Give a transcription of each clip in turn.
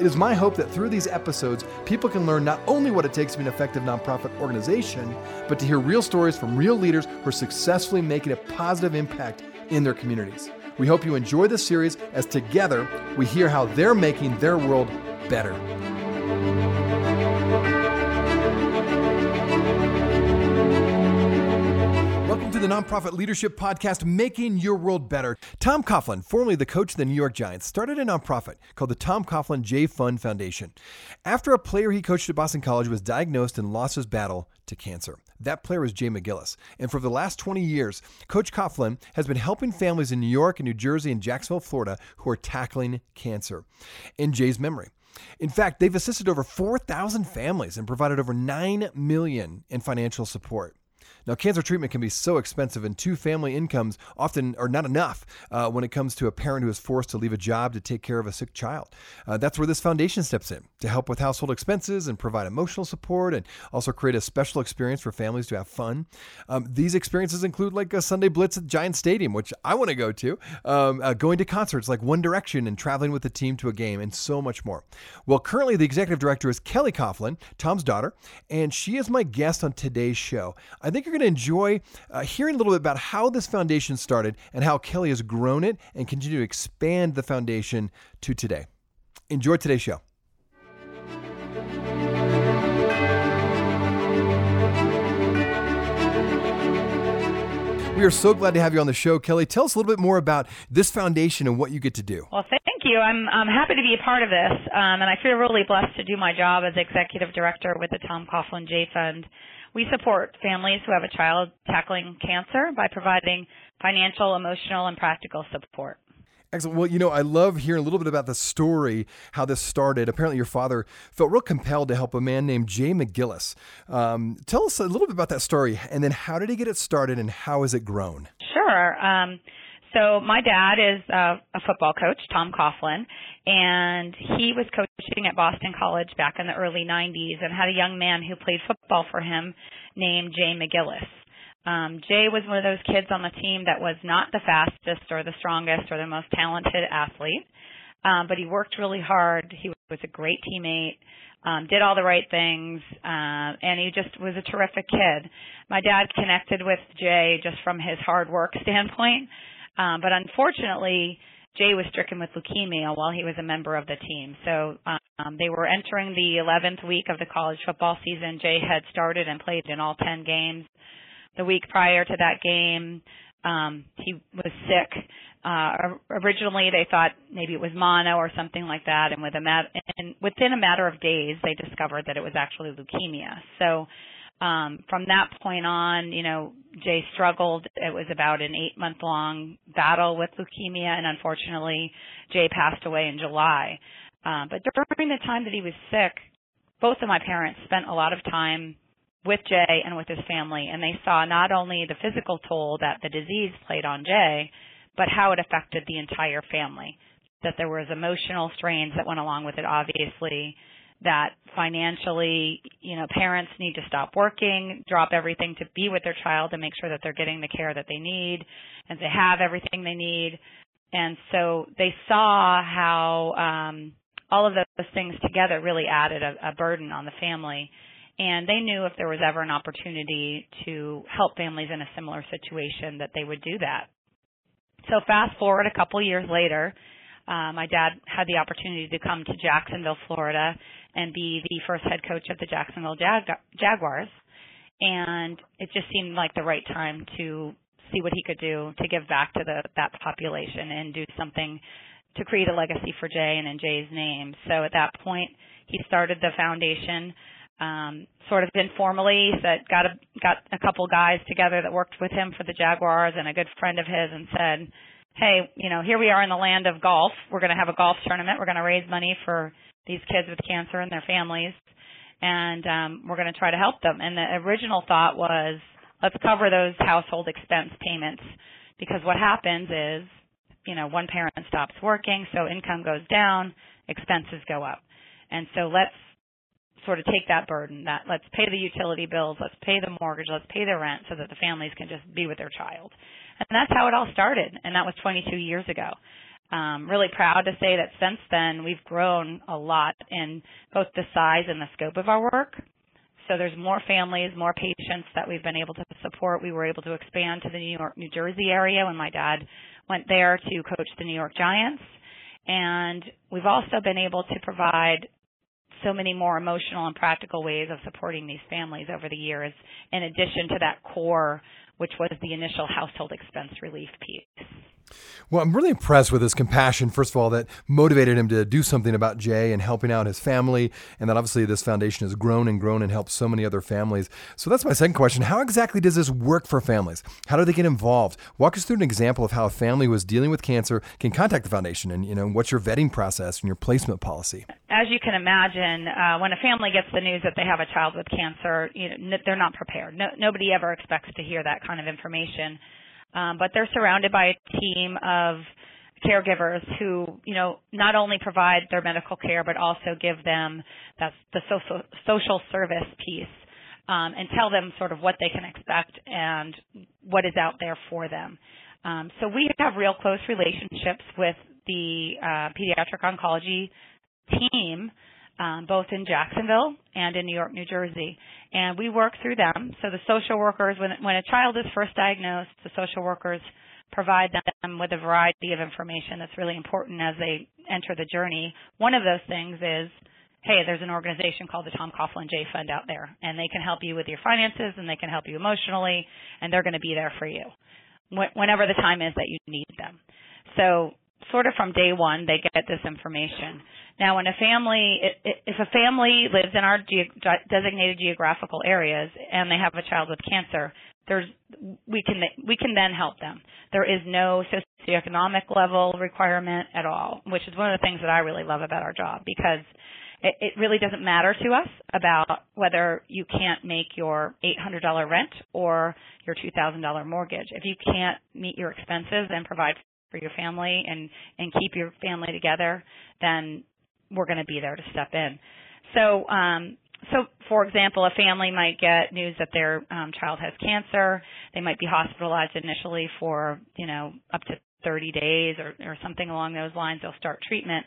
It is my hope that through these episodes, people can learn not only what it takes to be an effective nonprofit organization, but to hear real stories from real leaders who are successfully making a positive impact in their communities. We hope you enjoy this series as together we hear how they're making their world better. The nonprofit leadership podcast, Making Your World Better. Tom Coughlin, formerly the coach of the New York Giants, started a nonprofit called the Tom Coughlin Jay Fund Foundation. After a player he coached at Boston College was diagnosed and lost his battle to cancer. That player was Jay McGillis. And for the last 20 years, Coach Coughlin has been helping families in New York and New Jersey and Jacksonville, Florida, who are tackling cancer. In Jay's memory, in fact, they've assisted over 4,000 families and provided over 9 million in financial support. Now, cancer treatment can be so expensive, and two family incomes often are not enough uh, when it comes to a parent who is forced to leave a job to take care of a sick child. Uh, that's where this foundation steps in to help with household expenses and provide emotional support and also create a special experience for families to have fun. Um, these experiences include like a Sunday Blitz at Giant Stadium, which I want to go to, um, uh, going to concerts like One Direction and traveling with the team to a game, and so much more. Well, currently, the executive director is Keli Coughlin, Tom's daughter, and she is my guest on today's show. I think you're going to enjoy uh, hearing a little bit about how this foundation started and how Keli has grown it and continue to expand the foundation to today. Enjoy today's show. We are so glad to have you on the show, Keli. Tell us a little bit more about this foundation and what you get to do. Well, thank you. I'm, I'm happy to be a part of this, um, and I feel really blessed to do my job as executive director with the Tom Coughlin Jay Fund. We support families who have a child tackling cancer by providing financial, emotional, and practical support. Excellent. Well, you know, I love hearing a little bit about the story, how this started. Apparently, your father felt real compelled to help a man named Jay McGillis. Um, tell us a little bit about that story, and then how did he get it started, and how has it grown? Sure. Um, so my dad is a, a football coach, Tom Coughlin, and he was coaching at Boston College back in the early 90s and had a young man who played football for him named Jay McGillis. Um, Jay was one of those kids on the team that was not the fastest or the strongest or the most talented athlete, um, but he worked really hard. He was a great teammate, um, did all the right things, uh, and he just was a terrific kid. My dad connected with Jay just from his hard work standpoint. Um, but unfortunately, Jay was stricken with leukemia while he was a member of the team. So um, they were entering the 11th week of the college football season. Jay had started and played in all 10 games. The week prior to that game, um, he was sick. Uh, originally, they thought maybe it was mono or something like that, and, with a mat- and within a matter of days, they discovered that it was actually leukemia. So um, from that point on, you know, Jay struggled. It was about an eight month long battle with leukemia, and unfortunately, Jay passed away in July. Uh, but during the time that he was sick, both of my parents spent a lot of time with Jay and with his family, and they saw not only the physical toll that the disease played on Jay, but how it affected the entire family. That there was emotional strains that went along with it, obviously, that financially, you know, parents need to stop working, drop everything to be with their child and make sure that they're getting the care that they need and they have everything they need. And so they saw how um all of those things together really added a, a burden on the family. And they knew if there was ever an opportunity to help families in a similar situation that they would do that. So fast forward a couple years later, uh, my dad had the opportunity to come to Jacksonville, Florida, and be the first head coach of the Jacksonville Jag- Jaguars. And it just seemed like the right time to see what he could do to give back to the that population and do something to create a legacy for Jay and in Jay's name. So at that point, he started the foundation um, sort of informally. That got a got a couple guys together that worked with him for the Jaguars and a good friend of his, and said, "Hey, you know, here we are in the land of golf. We're going to have a golf tournament. We're going to raise money for these kids with cancer and their families, and um, we're going to try to help them. And the original thought was let's cover those household expense payments because what happens is, you know, one parent stops working, so income goes down, expenses go up. And so let's sort of take that burden that let's pay the utility bills, let's pay the mortgage, let's pay the rent so that the families can just be with their child. And that's how it all started, and that was 22 years ago. Um, really proud to say that since then we've grown a lot in both the size and the scope of our work. So there's more families, more patients that we've been able to support. We were able to expand to the New York, New Jersey area when my dad went there to coach the New York Giants. And we've also been able to provide so many more emotional and practical ways of supporting these families over the years, in addition to that core, which was the initial household expense relief piece. Well, I'm really impressed with his compassion, first of all, that motivated him to do something about Jay and helping out his family. And that obviously this foundation has grown and grown and helped so many other families. So that's my second question. How exactly does this work for families? How do they get involved? Walk us through an example of how a family is dealing with cancer can contact the foundation and, you know, what's your vetting process and your placement policy? As you can imagine, uh, when a family gets the news that they have a child with cancer, you know, they're not prepared. No, nobody ever expects to hear that kind of information. Um, but they're surrounded by a team of caregivers who, you know, not only provide their medical care, but also give them that's the social social service piece um, and tell them sort of what they can expect and what is out there for them. Um, so we have real close relationships with the uh, pediatric oncology team um, both in Jacksonville and in New York, New Jersey. And we work through them. So the social workers, when, when a child is first diagnosed, the social workers provide them with a variety of information that's really important as they enter the journey. One of those things is, hey, there's an organization called the Tom Coughlin Jay Fund out there, and they can help you with your finances and they can help you emotionally, and they're going to be there for you whenever the time is that you need them. So sort of from day one, they get this information. Now, when a family, if a family lives in our designated geographical areas and they have a child with cancer, there's we can we can then help them. There is no socioeconomic level requirement at all, which is one of the things that I really love about our job because it, it really doesn't matter to us about whether you can't make your $800 rent or your $2,000 mortgage. If you can't meet your expenses and provide for your family and and keep your family together, then we're going to be there to step in. So um, so for example, a family might get news that their um, child has cancer. They might be hospitalized initially for you know up to 30 days or, or something along those lines. They'll start treatment.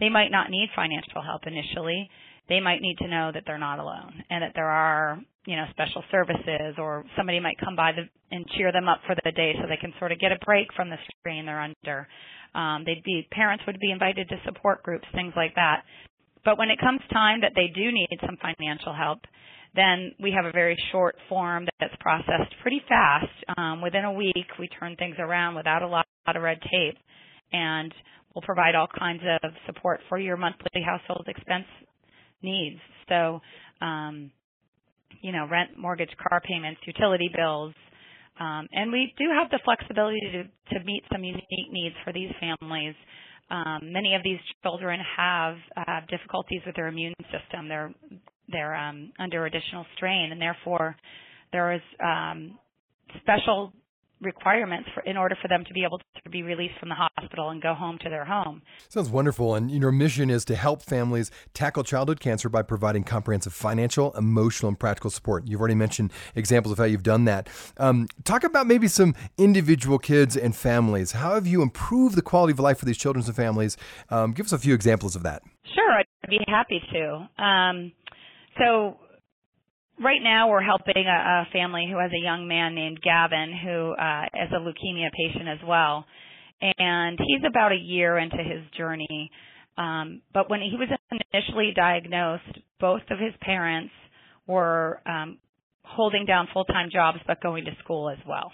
They might not need financial help initially. They might need to know that they're not alone and that there are you know, special services or somebody might come by the, and cheer them up for the day so they can sort of get a break from the strain they're under. Um, they'd be parents would be invited to support groups, things like that. But when it comes time that they do need some financial help, then we have a very short form that's processed pretty fast. Um, within a week, we turn things around without a lot, lot of red tape, and we'll provide all kinds of support for your monthly household expense needs. So um, you know, rent, mortgage, car payments, utility bills. Um, and we do have the flexibility to, to meet some unique needs for these families. Um, many of these children have uh, difficulties with their immune system. They're they're um, under additional strain, and therefore there is um, special requirements for in order for them to be able be released from the hospital and go home to their home. Sounds wonderful. And your mission is to help families tackle childhood cancer by providing comprehensive financial, emotional, and practical support. You've already mentioned examples of how you've done that. Um, talk about maybe some individual kids and families. How have you improved the quality of life for these children and families? Um, give us a few examples of that. Sure, I'd be happy to. Um, so right now we're helping a, a family who has a young man named Gavin who uh, is a leukemia patient as well, and he's about a year into his journey. Um, but when he was initially diagnosed, both of his parents were um, holding down full-time jobs but going to school as well.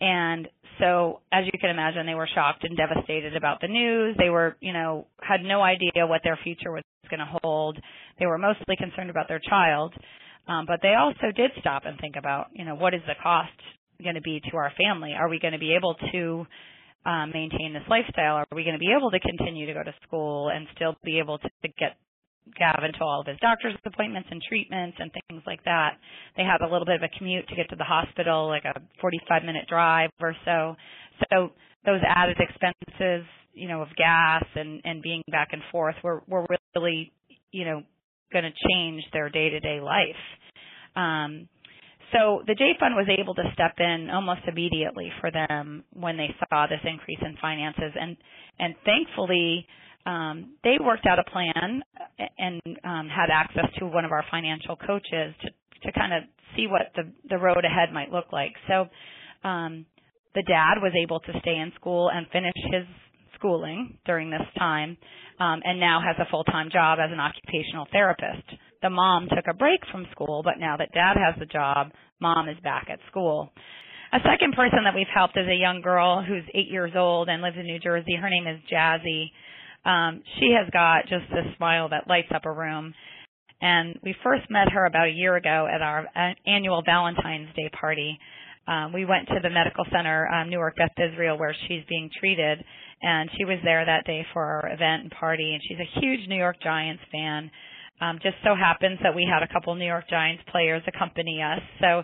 And so, as you can imagine, they were shocked and devastated about the news. They were, you know, had no idea what their future was going to hold. They were mostly concerned about their child. Um, but they also did stop and think about, you know, what is the cost going to be to our family? Are we going to be able to um, maintain this lifestyle? Are we going to be able to continue to go to school and still be able to, get Gavin to all of his doctor's appointments and treatments and things like that. They had a little bit of a commute to get to the hospital, like a 45 minute drive or so. So those added expenses, you know, of gas and and being back and forth were were really, you know, going to change their day to day life. Um, so the Jay Fund was able to step in almost immediately for them when they saw this increase in finances, and and thankfully um, they worked out a plan and um, had access to one of our financial coaches to to kind of see what the the road ahead might look like. So um, the dad was able to stay in school and finish his schooling during this time, um, and now has a full time job as an occupational therapist. The mom took a break from school, but now that dad has the job, mom is back at school. A second person that we've helped is a young girl who's eight years old and lives in New Jersey. Her name is Jazzy. Um, she has got just a smile that lights up a room. And we first met her about a year ago at our annual Valentine's Day party. Um, we went to the medical center, um, Newark Beth Israel, where she's being treated, and she was there that day for our event and party. And she's a huge New York Giants fan. Um, just so happens that we had a couple New York Giants players accompany us, so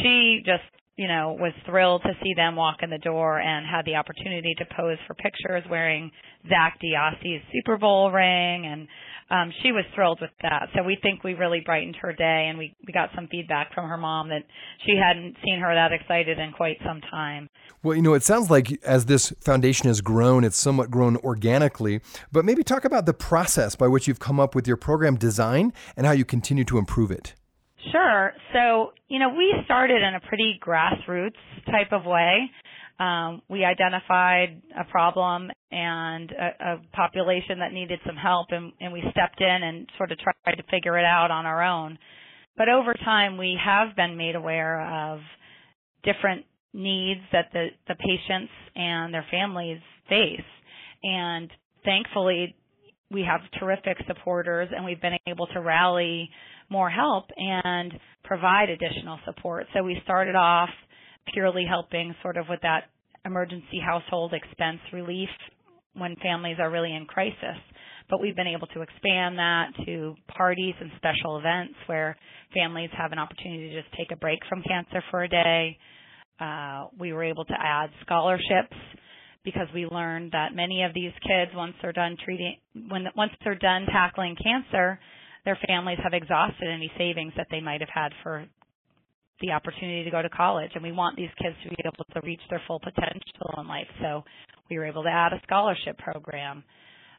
she just you know, was thrilled to see them walk in the door and had the opportunity to pose for pictures wearing Zak DeOssie's Super Bowl ring and um she was thrilled with that. So we think we really brightened her day and we we got some feedback from her mom that she hadn't seen her that excited in quite some time. Well, you know, it sounds like as this foundation has grown, it's somewhat grown organically, but maybe talk about the process by which you've come up with your program design and how you continue to improve it. Sure. So, you know, we started in a pretty grassroots type of way. Um, we identified a problem and a, a population that needed some help, and, and we stepped in and sort of tried to figure it out on our own. But over time, we have been made aware of different needs that the, the patients and their families face. And thankfully, we have terrific supporters, and we've been able to rally more help and provide additional support. So we started off purely helping sort of with that emergency household expense relief when families are really in crisis. But we've been able to expand that to parties and special events where families have an opportunity to just take a break from cancer for a day. Uh, we were able to add scholarships because we learned that many of these kids, once they're done treating, when once they're done tackling cancer, their families have exhausted any savings that they might have had for the opportunity to go to college. And we want these kids to be able to reach their full potential in life. So we were able to add a scholarship program.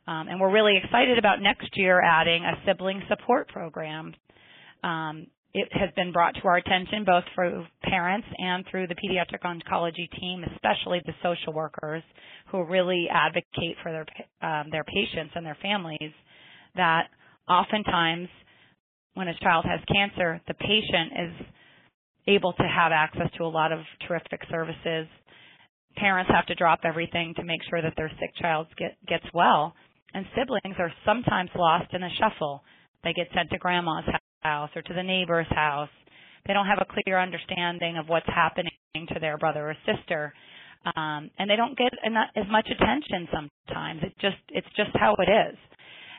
Um, and we're really excited about next year adding a sibling support program. Um, it has been brought to our attention both through parents and through the pediatric oncology team, especially the social workers who really advocate for their um, their patients and their families. That oftentimes when a child has cancer, the patient is able to have access to a lot of terrific services. Parents have to drop everything to make sure that their sick child get, gets well. And siblings are sometimes lost in a shuffle. They get sent to grandma's house or to the neighbor's house. They don't have a clear understanding of what's happening to their brother or sister. Um, and they don't get as much attention sometimes. It just, it's just how it is.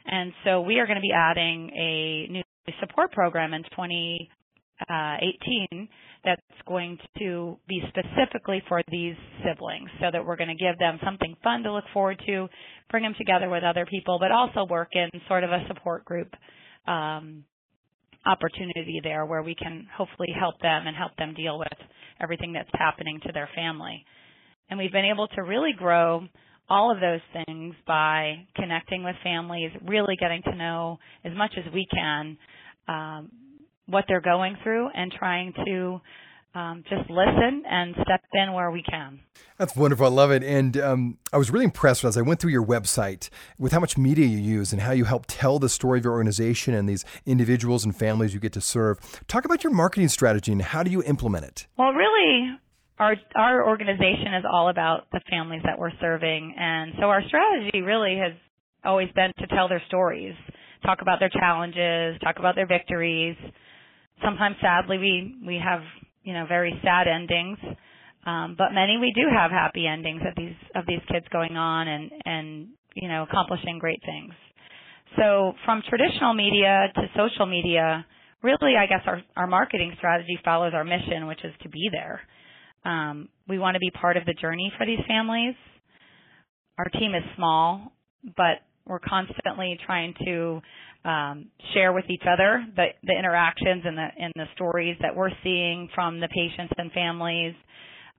And so we are going to be adding a new support program in 2018 that's going to be specifically for these siblings so that we're going to give them something fun to look forward to, bring them together with other people, but also work in sort of a support group um, opportunity there where we can hopefully help them and help them deal with everything that's happening to their family. And we've been able to really grow all of those things by connecting with families, really getting to know as much as we can um, what they're going through, and trying to um, just listen and step in where we can. That's wonderful. I love it. And um, I was really impressed as I went through your website with how much media you use and how you help tell the story of your organization and these individuals and families you get to serve. Talk about your marketing strategy and how do you implement it? Well, really, our our organization is all about the families that we're serving. And so our strategy really has always been to tell their stories talk about their challenges talk about their victories. Sometimes sadly we we have you know very sad endings um, but many we do have happy endings of these of these kids going on and and you know accomplishing great things. So from traditional media to social media, really, I guess our, our marketing strategy follows our mission, which is to be there. Um, we want to be part of the journey for these families. Our team is small, but we're constantly trying to um, share with each other the, the interactions and the and the stories that we're seeing from the patients and families.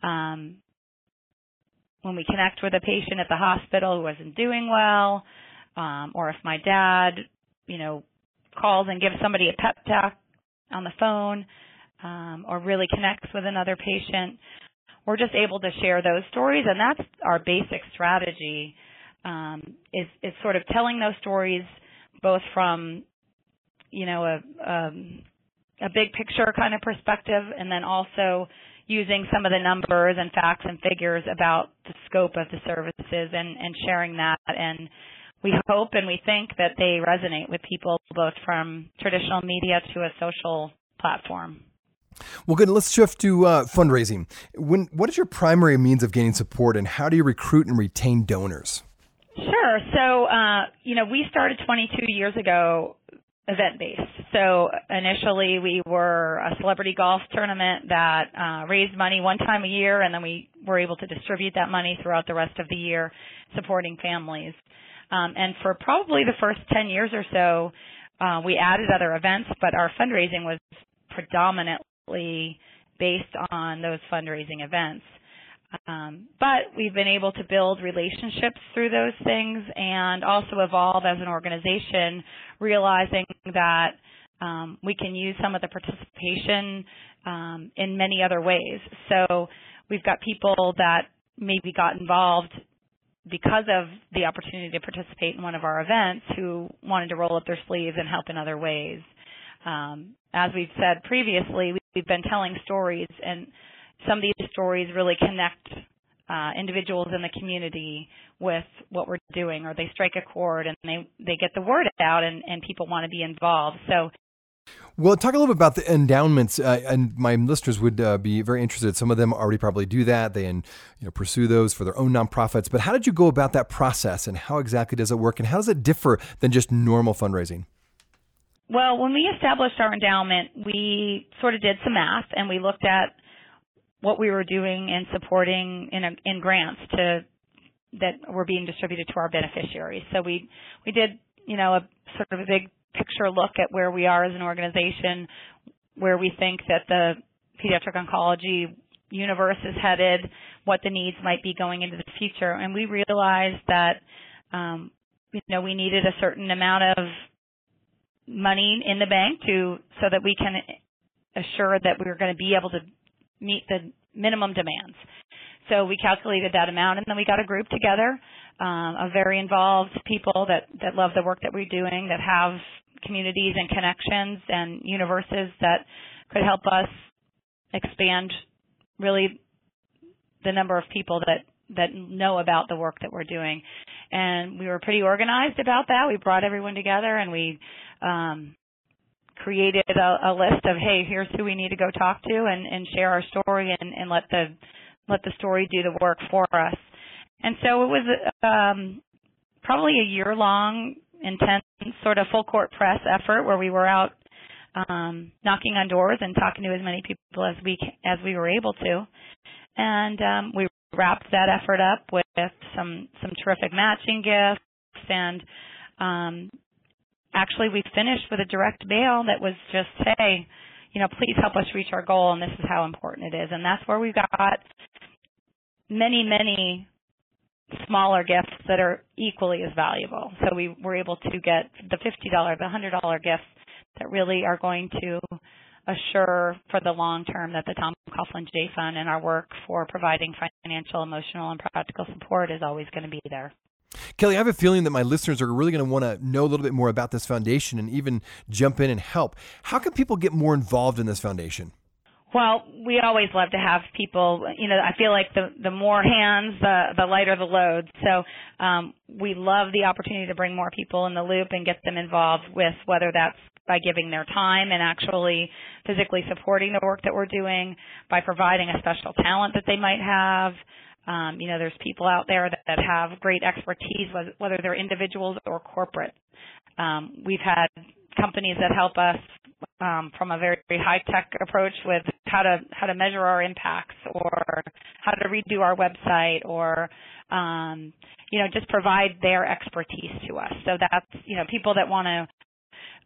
Um, when we connect with a patient at the hospital who wasn't doing well, um, or if my dad, you know, calls and gives somebody a pep talk on the phone, um, or really connects with another patient, we're just able to share those stories, and that's our basic strategy. Um, is is sort of telling those stories both from you know a um, a big picture kind of perspective, and then also using some of the numbers and facts and figures about the scope of the services and, and sharing that. And we hope and we think that they resonate with people both from traditional media to a social platform. Well, good. Let's shift to uh, fundraising. When, what is your primary means of gaining support, and how do you recruit and retain donors? Sure. So, uh, you know, we started 22 years ago event based. So initially we were a celebrity golf tournament that uh, raised money one time a year and then we were able to distribute that money throughout the rest of the year supporting families. Um, and for probably the first 10 years or so, uh, we added other events, but our fundraising was predominantly based on those fundraising events. Um, but we've been able to build relationships through those things and also evolve as an organization, realizing that um, we can use some of the participation um, in many other ways. So we've got people that maybe got involved because of the opportunity to participate in one of our events who wanted to roll up their sleeves and help in other ways. Um, as we've said previously, we've been telling stories and some of these stories really connect uh, individuals in the community with what we're doing, or they strike a chord and they they get the word out, and and people want to be involved. So. Well, talk a little bit about the endowments, uh, and my listeners would uh, be very interested. Some of them already probably do that; they you know pursue those for their own nonprofits. But how did you go about that process, and how exactly does it work, and how does it differ than just normal fundraising? Well, when we established our endowment, we sort of did some math, and we looked at what we were doing and supporting in, a, in grants to that were being distributed to our beneficiaries. So we we did you know a sort of a big picture look at where we are as an organization, where we think that the pediatric oncology universe is headed, what the needs might be going into the future, and we realized that um, you know we needed a certain amount of money in the bank to so that we can assure that we're going to be able to meet the minimum demands. So we calculated that amount, and then we got a group together um, of very involved people that that love the work that we're doing, that have communities and connections and universes that could help us expand really the number of people that that know about the work that we're doing. And we were pretty organized about that. We brought everyone together and we um, created a, a list of hey here's who we need to go talk to and, and share our story and, and let the let the story do the work for us and so it was um, probably a year long intense sort of full court press effort where we were out um, knocking on doors and talking to as many people as we as we were able to and um, we wrapped that effort up with some some terrific matching gifts and um, actually we finished with a direct mail that was just, hey, you know, please help us reach our goal and this is how important it is. And that's where we got many, many smaller gifts that are equally as valuable. So we were able to get the $50, the $100 gifts that really are going to assure for the long term that the Tom Coughlin Jay Fund and our work for providing financial, emotional, and practical support is always going to be there. Keli, I have a feeling that my listeners are really going to want to know a little bit more about this foundation and even jump in and help. How can people get more involved in this foundation? Well, we always love to have people. You know, I feel like the the more hands, the the lighter the load. So um, we love the opportunity to bring more people in the loop and get them involved with whether that's by giving their time and actually physically supporting the work that we're doing, by providing a special talent that they might have, um, you know, there's people out there that, that have great expertise, whether they're individuals or corporate. Um, we've had companies that help us um, from a very, very high tech approach with how to how to measure our impacts or how to redo our website or um, you know just provide their expertise to us. So that's you know people that want to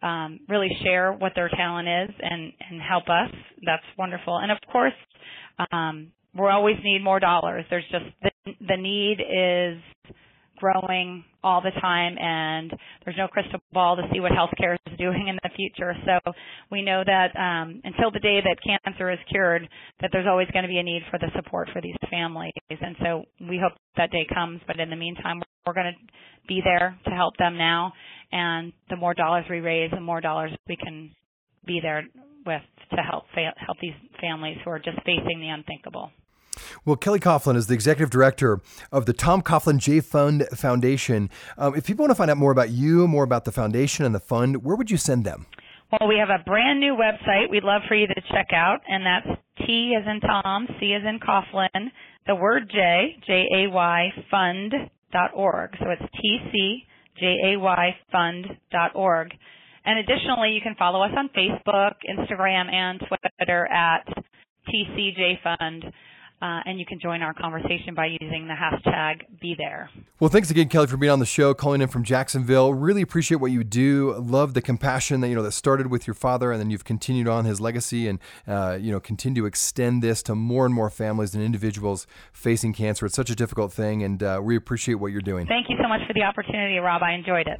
um, really share what their talent is and and help us. That's wonderful. And of course, um, we always need more dollars. There's just the, the need is growing all the time and there's no crystal ball to see what healthcare is doing in the future. So we know that um, until the day that cancer is cured, that there's always going to be a need for the support for these families. And so we hope that day comes, but in the meantime, we're going to be there to help them now. And the more dollars we raise, the more dollars we can be there with to help fa- help these families who are just facing the unthinkable. Well, Keli Coughlin is the executive director of the Tom Coughlin Jay Fund Foundation. Um, if people want to find out more about you, more about the foundation and the fund, where would you send them? Well, we have a brand new website we'd love for you to check out, and that's T as in Tom, C as in Coughlin, the word J, J A Y, fund dot org. So it's T C J A Y fund dot org. And additionally, you can follow us on Facebook, Instagram, and Twitter at TCJ Fund. Uh, and you can join our conversation by using the hashtag be there. Well, thanks again, Keli, for being on the show, calling in from Jacksonville. Really appreciate what you do. Love the compassion that you know that started with your father, and then you've continued on his legacy, and uh, you know continue to extend this to more and more families and individuals facing cancer. It's such a difficult thing, and uh, we appreciate what you're doing. Thank you so much for the opportunity, Rob. I enjoyed it.